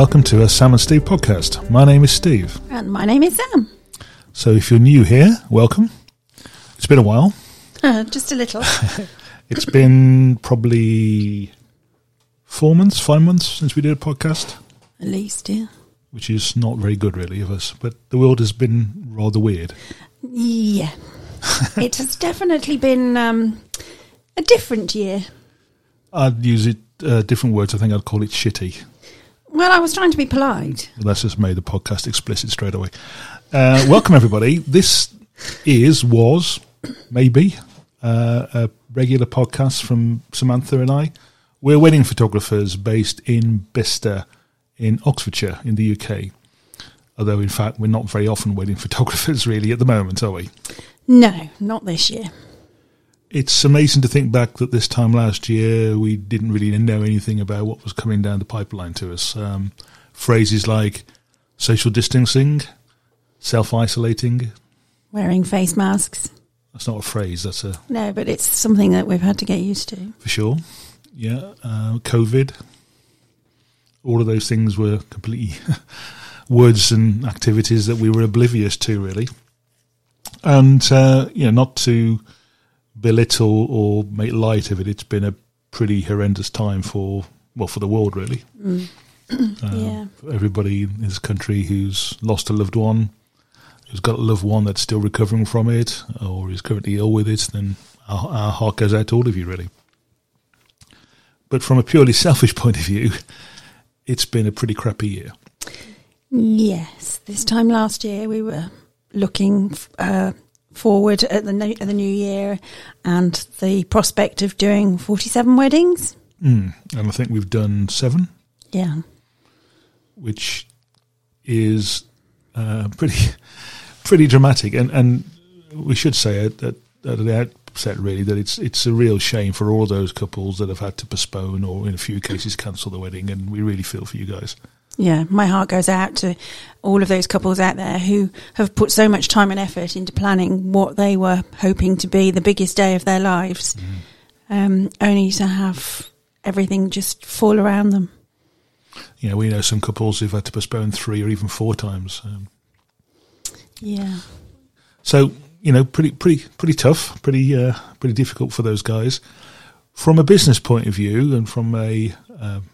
Welcome to a Sam and Steve podcast. My name is Steve. And my name is Sam. So if you're new here, welcome. It's been a while. Uh, just a little. It's been probably four months, five months since we did a podcast, At least, yeah. which is not very good, really, of us. But the world has been rather weird. Yeah. it has definitely been um, a different year. I'd use it uh, different words. I think I'd call it shitty. Well, I was trying to be polite. That's just made the podcast explicit straight away. Uh, welcome, everybody. This is, was, maybe, uh, a regular podcast from Samantha and I. We're wedding photographers based in Bicester in Oxfordshire in the UK. Although, in fact, we're not very often wedding photographers really at the moment, are we? No, not this year. It's amazing to think back that this time last year we didn't really know anything about what was coming down the pipeline to us. Um, phrases like social distancing, self isolating. Wearing face masks. That's not a phrase, that's a No, but it's something that we've had to get used to. for sure. Yeah, uh, COVID. All of those things were completely words and activities that we were oblivious to, really. And uh, you know, not to belittle or make light of it, it's been a pretty horrendous time for well for the world, really. Um, Yeah. for everybody in this country who's lost a loved one, who's got a loved one that's still recovering from it, or is currently ill with it, then our, our heart goes out to all of you, really. But from a purely selfish point of view, it's been a pretty crappy year. Yes. This time last year, we were looking uh, forward at the, new, at the new year and the prospect of doing 47 weddings. Mm. And I think we've done seven, Yeah. which is uh, pretty pretty dramatic. And and we should say at, at, at the outset, really, that it's it's a real shame for all those couples that have had to postpone or, in a few cases, cancel the wedding. And we really feel for you guys. Yeah, my heart goes out to all of those couples out there who have put so much time and effort into planning what they were hoping to be the biggest day of their lives, um, only to have everything just fall around them. You know, we know some couples who've had to postpone three or even four times. Um, Yeah. So you know, pretty pretty pretty tough, pretty uh, pretty difficult for those guys. From a business point of view, and from a um,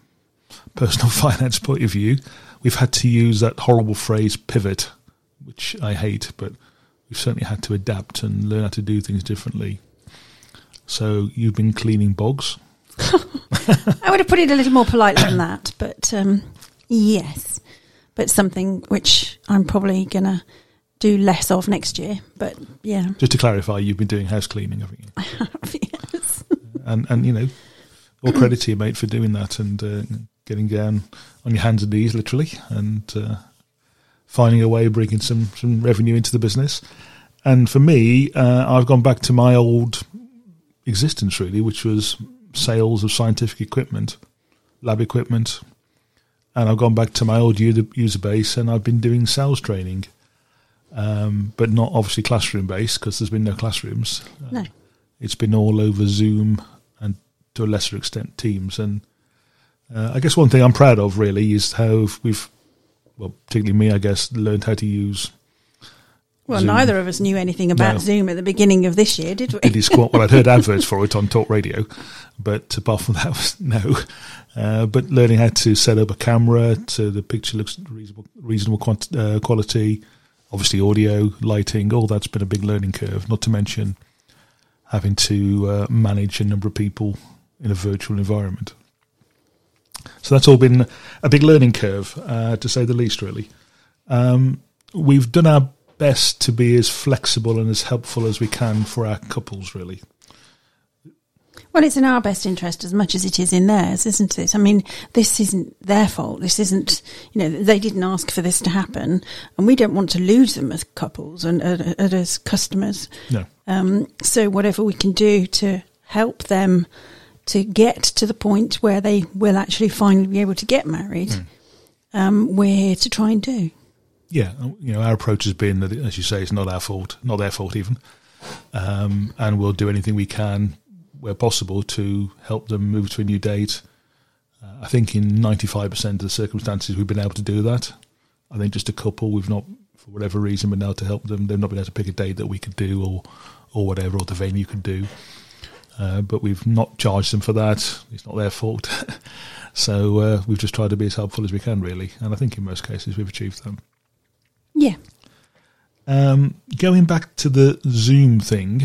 personal finance point of view, we've had to use that horrible phrase "pivot," which I hate, but we've certainly had to adapt and learn how to do things differently. So you've been cleaning bogs. I would have put it a little more politely than that, but um, yes. But something which I'm probably going to do less of next year. But yeah. Just to clarify, you've been doing house cleaning, haven't you? yes. and and you know, all credit to you, mate, for doing that and uh, getting down on your hands and knees, literally, and uh, finding a way of bringing some some revenue into the business. And for me, uh, I've gone back to my old existence, really, which was sales of scientific equipment, lab equipment, and I've gone back to my old user base, and I've been doing sales training. Um, but not obviously classroom based because there's been no classrooms. No. It's been all over Zoom to a lesser extent Teams. And uh, I guess one thing I'm proud of really is how we've, well, particularly me, I guess, learned how to use. Well, Zoom. neither of us knew anything about No. Zoom at the beginning of this year, did we? It is quite well. I'd heard adverts for it on talk radio, but apart from that, no. Uh, but learning how to set up a camera so the picture looks reasonable, reasonable quant- uh, quality, obviously audio, lighting, all that's been a big learning curve. Not to mention having to uh, manage a number of people in a virtual environment. So that's all been a big learning curve, uh, to say the least. Really, um, we've done our best to be as flexible and as helpful as we can for our couples. Really, Well, it's in our best interest as much as it is in theirs, isn't it? I mean, this isn't their fault. This isn't, you know, they didn't ask for this to happen, and we don't want to lose them as couples and uh, as customers. no. Um, so, whatever we can do to help them to get to the point where they will actually finally be able to get married, um, we're here to try and do. yeah, you know, our approach has been that, as you say, it's not our fault, not their fault even, um, and we'll do anything we can where possible to help them move to a new date Uh, I think in 95% of the circumstances we've been able to do that. I think just a couple we've not, for whatever reason, been able to help them. They've not been able to pick a date that we could do or, or whatever, or the venue could do. Uh, but we've not charged them for that. It's not their fault. so uh, we've just tried to be as helpful as we can, really. And I think in most cases we've achieved them. Yeah. Um, going back to the Zoom thing,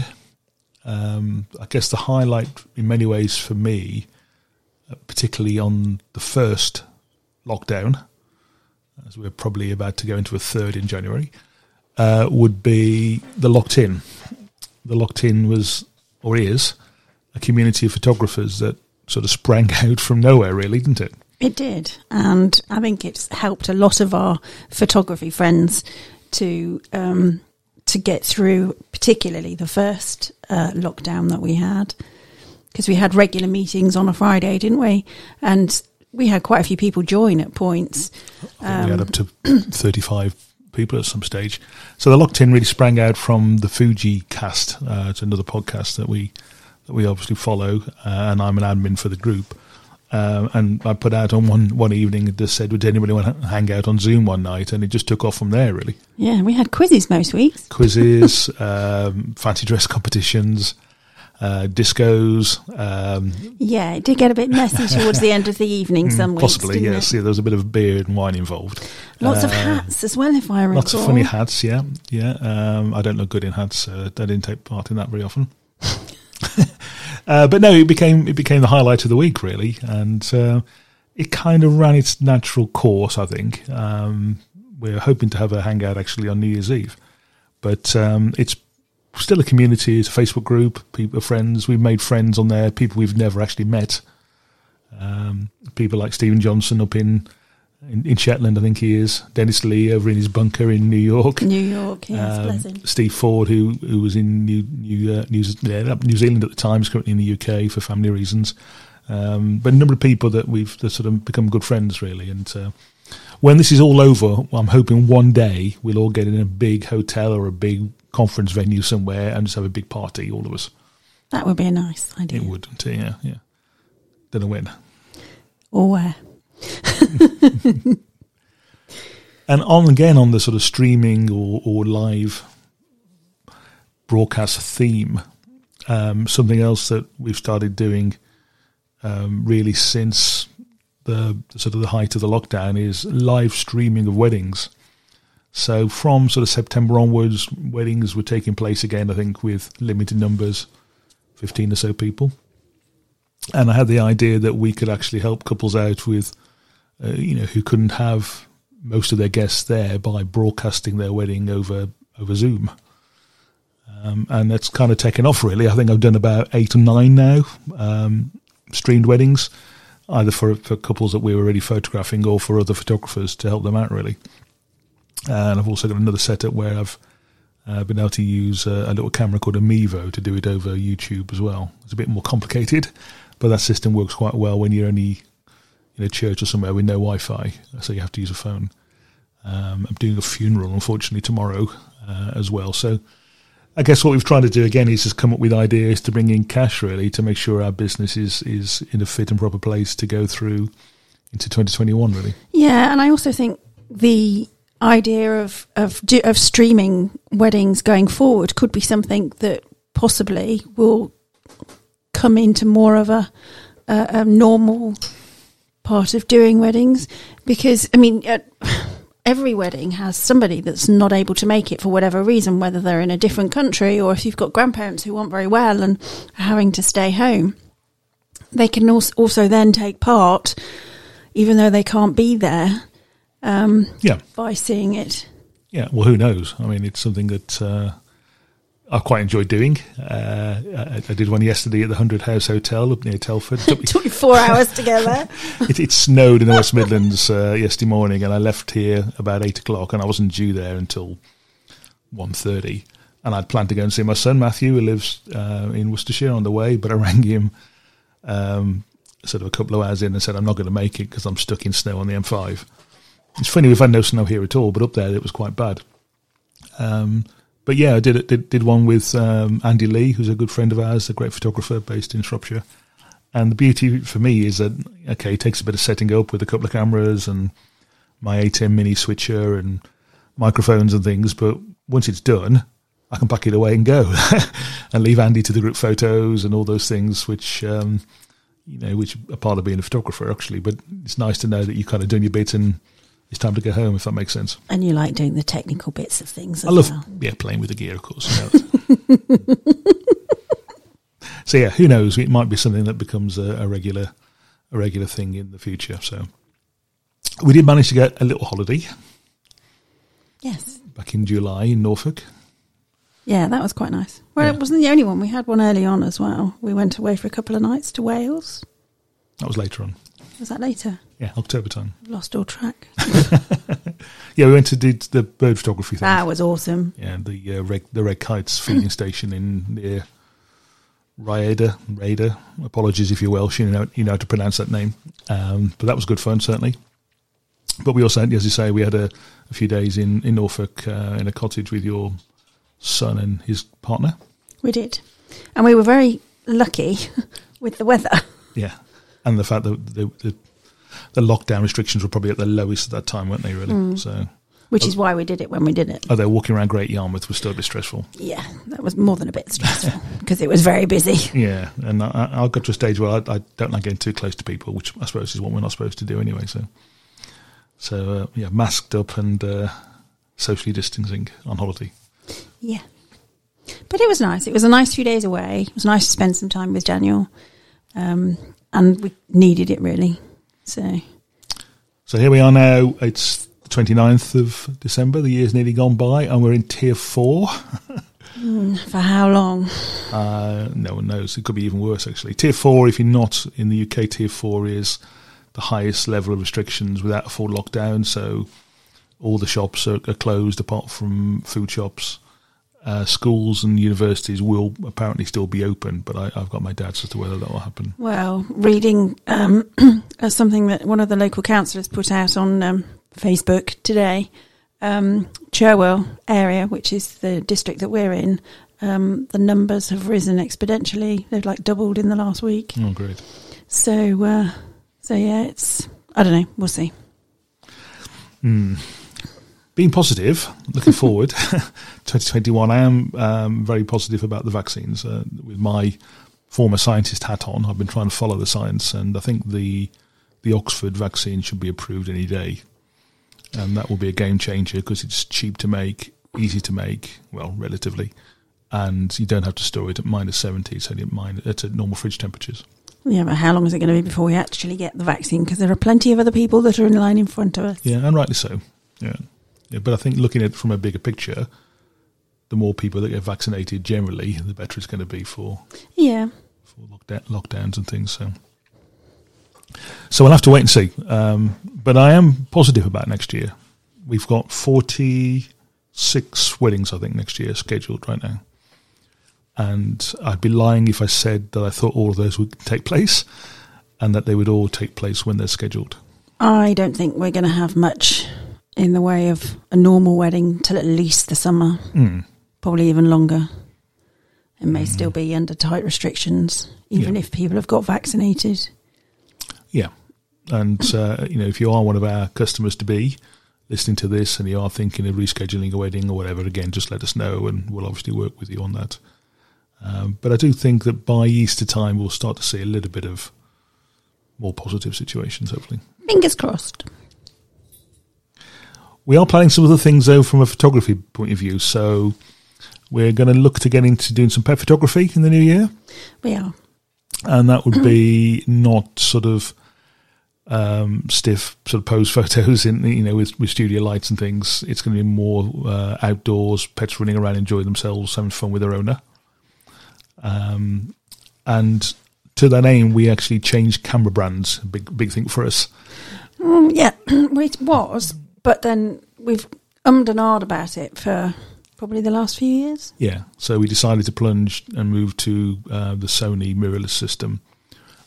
um, I guess the highlight in many ways for me, uh, particularly on the first lockdown, as we're probably about to go into a third in January, uh, would be the Locked In. The Locked In was, or is, a community of photographers that sort of sprang out from nowhere, really, didn't it? It did. And I think it's helped a lot of our photography friends to um, to get through, particularly the first uh, lockdown that we had, because we had regular meetings on a Friday, didn't we? And we had quite a few people join at points. Um, we had up to 35 people at some stage. So the locked in really sprang out from the Fuji cast. Uh, it's another podcast that we that we obviously follow, uh, and I'm an admin for the group. Uh, and I put out on one one evening and just said, "Would anybody want to hang out on Zoom one night?" And it just took off from there. Really. Yeah, we had quizzes most weeks. Quizzes, um, fancy dress competitions, uh, discos. Um, yeah, it did get a bit messy towards the end of the evening. Mm, some weeks, possibly yes. It? Yeah, there was a bit of beer and wine involved. Lots uh, of hats as well, if I recall. Lots of funny hats. Yeah, yeah. Um, I don't look good in hats. Uh, I didn't take part in that very often. uh, but no, it became it became the highlight of the week really, and uh, it kind of ran its natural course. I think um, we're hoping to have a hangout actually on New Year's Eve, but um, it's still a community. It's a Facebook group. People, are friends. We've made friends on there. People we've never actually met. Um, people like Stephen Johnson up in in, in, Shetland, I think he is. Dennis Lee over in his bunker in New York. New York, yes, um, Steve Ford, who who was in New New, uh, New, New Zealand at the time, is currently in the UK for family reasons. Um, but a number of people that we've that sort of become good friends, really. And uh, when this is all over, I'm hoping one day we'll all get in a big hotel or a big conference venue somewhere and just have a big party, all of us. That would be a nice idea. It would, yeah, yeah. Don't know when. Or where. and on again on the sort of streaming or, or live broadcast theme, um, something else that we've started doing um, really since the sort of the height of the lockdown is live streaming of weddings. So from sort of September onwards, weddings were taking place again. I think with limited numbers, fifteen or so people. And I had the idea that we could actually help couples out with uh, you know, who couldn't have most of their guests there by broadcasting their wedding over over Zoom. Um, and that's kind of taken off really. I think I've done about eight or nine now um, streamed weddings, either for for couples that we were already photographing or for other photographers to help them out really. And I've also got another setup where I've uh, been able to use a, a little camera called a Mevo to do it over YouTube as well. It's a bit more complicated, but that system works quite well when you're only in a church or somewhere with no Wi-Fi, so you have to use a phone. Um, I'm doing a funeral, unfortunately, tomorrow uh, as well. So I guess what we've tried to do again is just come up with ideas to bring in cash, really, to make sure our business is is in a fit and proper place to go through into 2021, really. Yeah, and I also think the idea of of of streaming weddings going forward could be something that possibly will come into more of a, a, a normal part of doing weddings because I mean uh, every wedding has somebody that's not able to make it for whatever reason whether they're in a different country or if you've got grandparents who aren't very well and are having to stay home. They can also then take part even though they can't be there um, yeah. by seeing it. Yeah well who knows? I mean it's something that uh, I quite enjoy doing. Uh, I, I, did one yesterday at the Hundred House Hotel up near Telford. It took me, took four hours together. it, it, snowed in the West Midlands uh, yesterday morning, and I left here about eight o'clock, and I wasn't due there until 1.30. And I'd planned to go and see my son Matthew, who lives uh, in Worcestershire, on the way. But I rang him um, sort of a couple of hours in and said I'm not going to make it because I'm stuck in snow on the M5. It's funny we've had no snow here at all, but up there it was quite bad. Um, but yeah, I did did did one with um, Andy Lee, who's a good friend of ours, a great photographer based in Shropshire, And the beauty for me is that okay, it takes a bit of setting up with a couple of cameras and my ATEM mini switcher and microphones and things, but once it's done, I can pack it away and go, and leave Andy to the group photos and all those things, which um, you know, which are part of being a photographer actually. But it's nice to know that you kind of done your bit and it's time to go home, if that makes sense. And you like doing the technical bits of things. I love, well. yeah, playing with the gear, of course. so yeah, who knows? It might be something that becomes a, a regular, a regular thing in the future. So we did manage to get a little holiday. Yes. Back in July in Norfolk. Yeah, that was quite nice. Well, Yeah. it wasn't the only one. We had one early on as well. We went away for a couple of nights to Wales. That was later on. Was that later? Yeah, October time. Lost all track. Yeah, we went to do the bird photography thing. That was awesome. yeah, the uh, red, the Red Kites feeding station in near Raeda. Raeda. Apologies if you're Welsh, you know you know how to pronounce that name. Um, but that was good fun, certainly. But we also, had, as you say, we had a, a few days in in Norfolk uh, in a cottage with your son and his partner. We did. And we were very lucky with the weather. Yeah, and the fact that the, the the lockdown restrictions were probably at the lowest at that time, weren't they? Really. So, Which is why we did it when we did it. although walking around Great Yarmouth was still a bit stressful. Yeah, that was more than a bit stressful because it was very busy. Yeah, and I, I got to a stage where I, I don't like getting too close to people, which I suppose is what we're not supposed to do anyway. So, so uh, yeah, masked up and uh, socially distancing on holiday. Yeah. But it was nice. It was a nice few days away. It was nice to spend some time with Daniel. Um, and we needed it really. So, So here we are now. It's the 29th of December. The year's nearly gone by, and we're in tier four. for how long? Uh, no one knows. It could be even worse, actually. Tier four, if you're not in the UK, tier four is the highest level of restrictions without a full lockdown. So all the shops are, are closed apart from food shops. Uh, schools and universities will apparently still be open, but I, I've got my doubts as to whether that will happen. Well, reading um, something that one of the local councillors put out on um, Facebook today, um, Cherwell area, which is the district that we're in, um, the numbers have risen exponentially. They've like doubled in the last week. Oh, great. So, uh, so yeah, it's I don't know. We'll see. Hmm. Being positive, looking forward, 2021, I am um, very positive about the vaccines. Uh, with my former scientist hat on, I've been trying to follow the science, and I think the the Oxford vaccine should be approved any day, and that will be a game changer because it's cheap to make, easy to make, well, relatively, and you don't have to store it at minus 70, it's only at, minus, it's at normal fridge temperatures. Yeah, but how long is it going to be before we actually get the vaccine? Because there are plenty of other people that are in line in front of us. Yeah, and rightly so. Yeah. But I think looking at it from a bigger picture, the more people that get vaccinated generally, the better it's going to be for, Yeah. for lockdown, lockdowns and things. So, so we'll have to wait and see. Um, but I am positive about next year. We've got 46 weddings, I think, next year scheduled right now. And I'd be lying if I said that I thought all of those would take place and that they would all take place when they're scheduled. I don't think we're going to have much in the way of a normal wedding till at least the summer, Mm. probably even longer. It may still be under tight restrictions, even Yeah. if people have got vaccinated. Yeah. And, uh, you know, if you are one of our customers to be listening to this and you are thinking of rescheduling a wedding or whatever, again, just let us know and we'll obviously work with you on that. Um, but I do think that by Easter time, we'll start to see a little bit of more positive situations, hopefully. Fingers crossed. We are planning some other things, though, from a photography point of view. So we're going to look to get into doing some pet photography in the new year. We are. and that would be not sort of um, stiff sort of pose photos in you know with, with studio lights and things. It's going to be more uh, outdoors, pets running around, enjoying themselves, having fun with their owner. Um, and to that aim, we actually changed camera brands. Big big thing for us. Mm, yeah, it was, but then we've ummed and ahed about it for probably the last few years. Yeah, so we decided to plunge and move to uh, the Sony mirrorless system,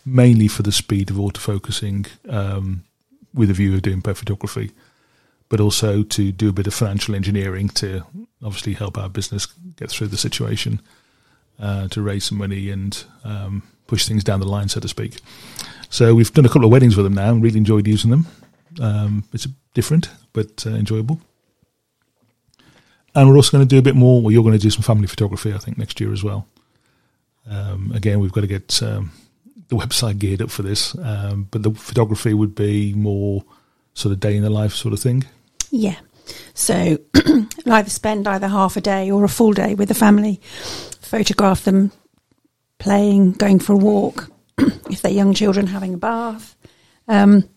mainly for the speed of autofocusing, um, with a view of doing pet photography, but also to do a bit of financial engineering to obviously help our business get through the situation, uh, to raise some money and um, push things down the line, so to speak. So we've done a couple of weddings with them now and really enjoyed using them. Um, it's different, but uh, enjoyable. And we're also going to do a bit more. Well, you're going to do some family photography, I think, next year as well. Um, again, we've got to get um, the website geared up for this, um, but the photography would be more sort of day in the life sort of thing. Yeah. So either spend either half a day or a full day with the family, photograph them playing, going for a walk, if they're young children, having a bath, um,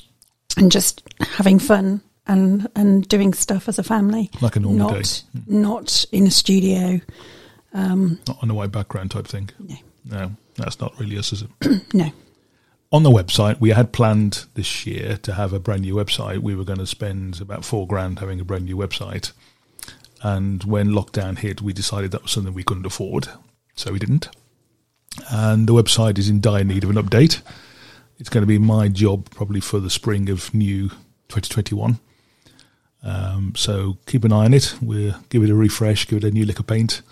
and just having fun and and doing stuff as a family. Like a normal not, day. Not in a studio. Um, Not on a white background type thing. no, No, that's not really us, is it? no. on the website, we had planned this year to have a brand new website. We were going to spend about four grand having a brand new website. And when lockdown hit, we decided that was something we couldn't afford. So we didn't. And the website is in dire need of an update. It's going to be my job probably for the spring of new 2021. Um, so keep an eye on it. We'll give it a refresh, give it a new lick of paint,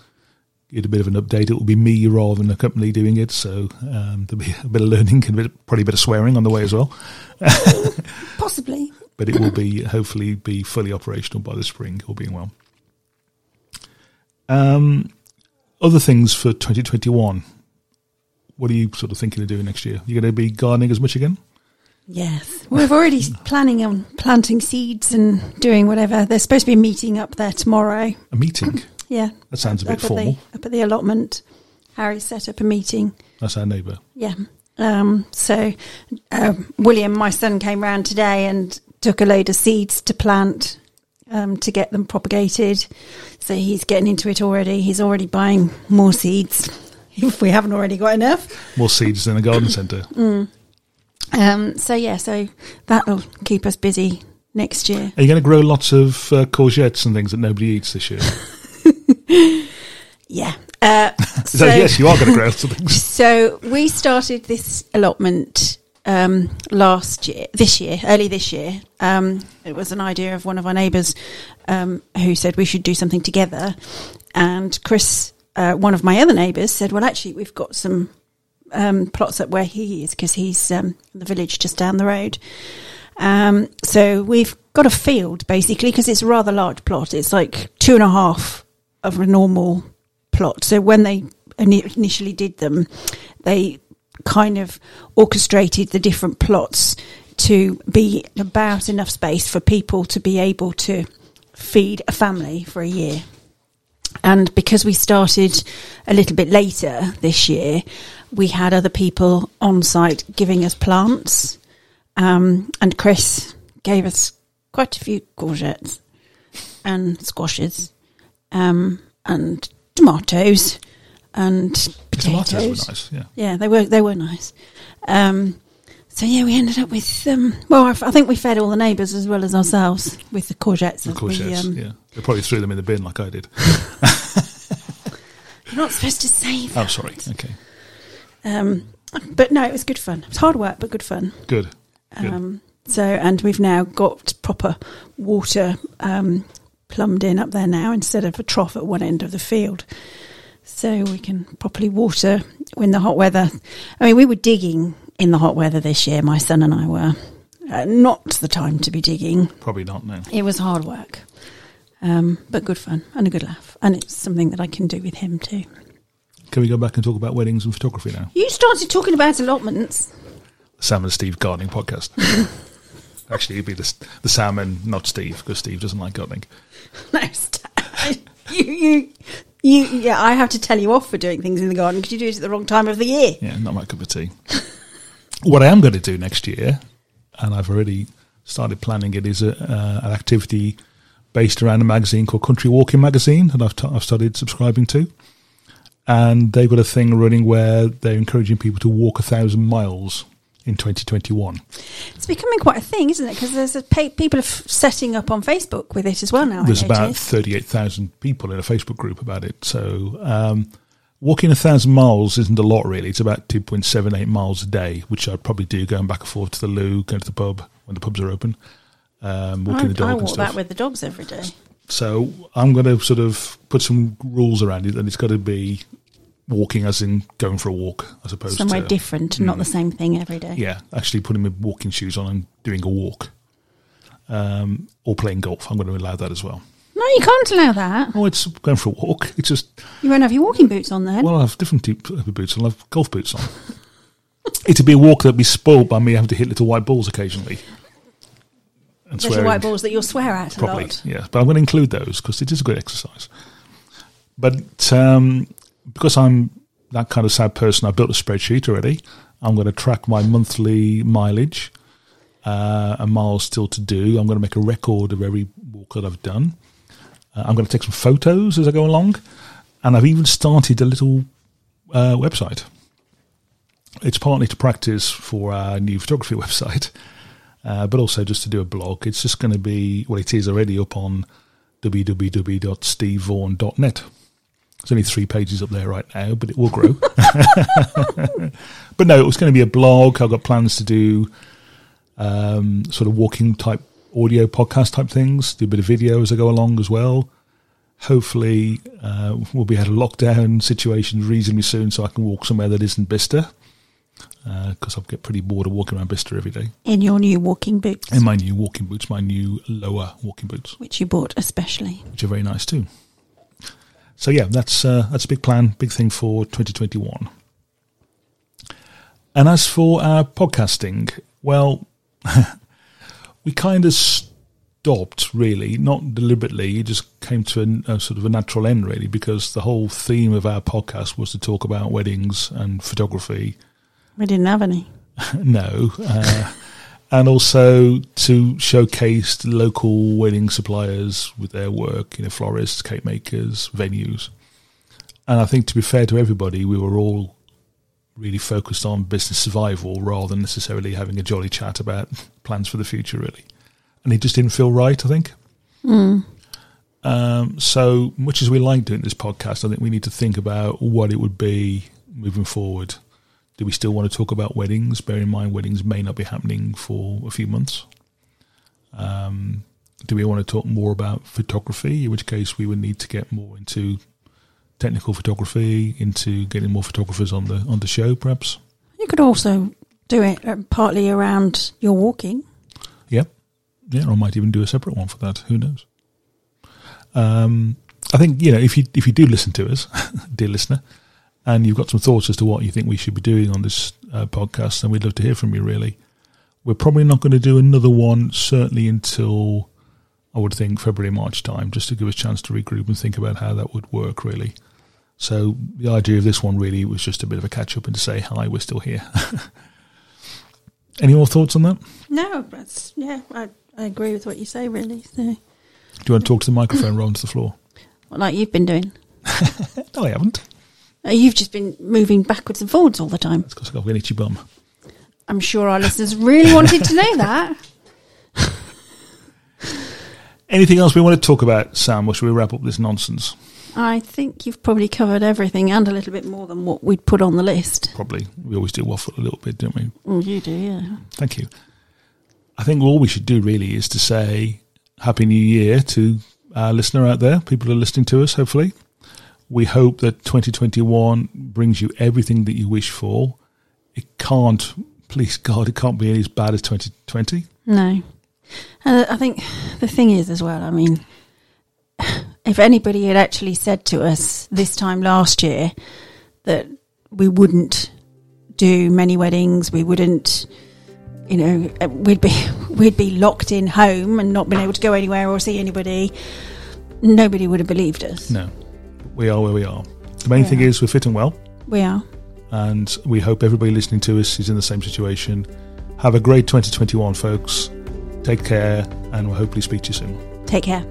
give it a bit of an update. It will be me rather than a company doing it. So um, there'll be a bit of learning and a bit, probably a bit of swearing on the way as well. Possibly. But it will be hopefully be fully operational by the spring, all being well. Um, other things for 2021. What are you sort of thinking of doing next year? You're going to be gardening as much again? Yes. We're already planning on planting seeds and doing whatever. There's supposed to be a meeting up there tomorrow. A meeting? Yeah. That sounds a bit up at formal. The, up at the allotment. Harry set up a meeting. That's our neighbour. Yeah. Um, so uh, William, my son, came round today and took a load of seeds to plant um, to get them propagated. So he's getting into it already. He's already buying more seeds if we haven't already got enough. More seeds than a garden centre. Um, so yeah, so that'll keep us busy next year. Are you going to grow lots of uh, courgettes and things that nobody eats this year? Yeah. Uh, So, yes, you are going to grow some things. So we started this allotment um, last year, this year, early this year. Um, it was an idea of one of our neighbours um, who said we should do something together. And Chris, uh, one of my other neighbours, said, "Well, actually, we've got some um, plots up where he is because he's um, in the village just down the road." Um, so we've got a field basically because it's a rather large plot. It's like two and a half of a normal plot. So when they ini- initially did them, they kind of orchestrated the different plots to be about enough space for people to be able to feed a family for a year. And because we started a little bit later this year, we had other people on site giving us plants. Um, and Chris gave us quite a few courgettes and squashes um, and tomatoes and potatoes. Tomatoes were nice, yeah. Yeah, they were they were nice. Um, so yeah, we ended up with um, well, I, I think we fed all the neighbours as well as ourselves with the courgettes. The as we, um, yeah. They probably threw them in the bin like I did. You're not supposed to say that. Oh, sorry. Okay. Um, but no, it was good fun. It was hard work, but good fun. Good. Good. Um, so, and we've now got proper water um, plumbed in up there now instead of a trough at one end of the field. So we can properly water when the hot weather. I mean, we were digging in the hot weather this year. My son and I were. Uh, not the time to be digging. Probably not, no. It was hard work, um, but good fun and a good laugh. And it's something that I can do with him too. Can we go back and talk about weddings and photography now? You started talking about allotments. Sam and Steve gardening podcast. Actually, it'd be the, the Sam and not Steve because Steve doesn't like gardening. No, you, you, you, yeah, I have to tell you off for doing things in the garden because you do it at the wrong time of the year. Yeah, not my cup of tea. what I am going to do next year, and I've already started planning it, is a, uh, an activity based around a magazine called Country Walking Magazine that I've, t- I've started subscribing to. And they've got a thing running where they're encouraging people to walk a thousand miles in 2021. It's becoming quite a thing, isn't it? Because there's a pa- people are f- setting up on Facebook with it as well now. I There's about 38,000 people in a Facebook group about it. So um, walking a thousand miles isn't a lot, really. It's about 2.78 miles a day, which I'd probably do going back and forth to the loo, going to the pub when the pubs are open, um, walking I, the dog I walk that with the dogs every day. So I'm going to sort of put some rules around it, and it's got to be walking as in going for a walk, as opposed Somewhere to different, not the same thing every day. yeah, actually putting my walking shoes on and doing a walk, um, or playing golf. I'm going to allow that as well. No, you can't allow that. Oh, it's going for a walk. It's just You won't have your walking boots on then. well, I'll have different type of boots. I'll have golf boots on. It'd be a walk that'd be spoiled by me having to hit little white balls occasionally. And Little swearing. white balls that you'll swear at a Probably, lot. yeah. But I'm going to include those because it is a good exercise. But um, because I'm that kind of sad person, I built a spreadsheet already. I'm going to track my monthly mileage uh, and miles still to do. I'm going to make a record of every walk that I've done. Uh, I'm going to take some photos as I go along, and I've even started a little uh, website. It's partly to practice for our new photography website, uh, but also just to do a blog. It's just going to be, well, it is already up on www.stevevaughan.net. There's only three pages up there right now, but it will grow. but no, it was going to be a blog. I've got plans to do um, sort of walking type audio podcast type things, do a bit of video as I go along as well. Hopefully, uh, we'll be out of lockdown situations reasonably soon so I can walk somewhere that isn't Bicester because I'll get pretty bored of walking around Bicester every day. In your new walking boots, In my new walking boots, my new Lowa walking boots, which you bought especially. which are very nice too. So yeah, that's uh, that's a big plan, big thing for 2021. And as for our podcasting, well, we kind of stopped really, not deliberately. It just came to a, a sort of a natural end really, because the whole theme of our podcast was to talk about weddings and photography We didn't have any. no. Uh, and also to showcase the local wedding suppliers with their work, you know, florists, cake makers, venues. And I think to be fair to everybody, we were all really focused on business survival rather than necessarily having a jolly chat about plans for the future, really. And it just didn't feel right, I think. Um, so much as we like doing this podcast, I think we need to think about what it would be moving forward. Do we still want to talk about weddings? Bear in mind, weddings may not be happening for a few months. Um, do we want to talk more about photography? In which case, we would need to get more into technical photography, into getting more photographers on the on the show, perhaps. You could also do it uh, partly around your walking. Yep. Yeah, or I might even do a separate one for that. Who knows? Um, I think you know if you if you do listen to us, dear listener, and you've got some thoughts as to what you think we should be doing on this uh, podcast, then we'd love to hear from you. Really, we're probably not going to do another one certainly until I would think February March time, just to give us a chance to regroup and think about how that would work. Really. So the idea of this one really was just a bit of a catch up and to say hi, we're still here. Any more thoughts on that? No, that's yeah. I, I agree with what you say. Really, so Do you want to talk to the microphone, roll onto the floor? like you've been doing. No, I haven't. Uh, You've just been moving backwards and forwards all the time. It's because I've got an itchy bum. I'm sure our listeners really wanted to know that. Anything else we want to talk about, Sam, or should we wrap up this nonsense? I think you've probably covered everything and a little bit more than what we'd put on the list. Probably. We always do waffle a little bit, don't we? Oh, you do, yeah. Thank you. I think all we should do really is to say Happy New Year to our listener out there, people who are listening to us, hopefully. We hope that 2021 brings you everything that you wish for. It can't, please God, it can't be as bad as 2020. No. And I think the thing is as well, I mean, if anybody had actually said to us this time last year that we wouldn't do many weddings, we wouldn't, you know, we'd be we'd be locked in home and not been able to go anywhere or see anybody, nobody would have believed us. No, we are where we are. The main Yeah. thing is we're fit and well. We are. and we hope everybody listening to us is in the same situation. Have a great 2021, folks. Take care, and we'll hopefully speak to you soon. Take care.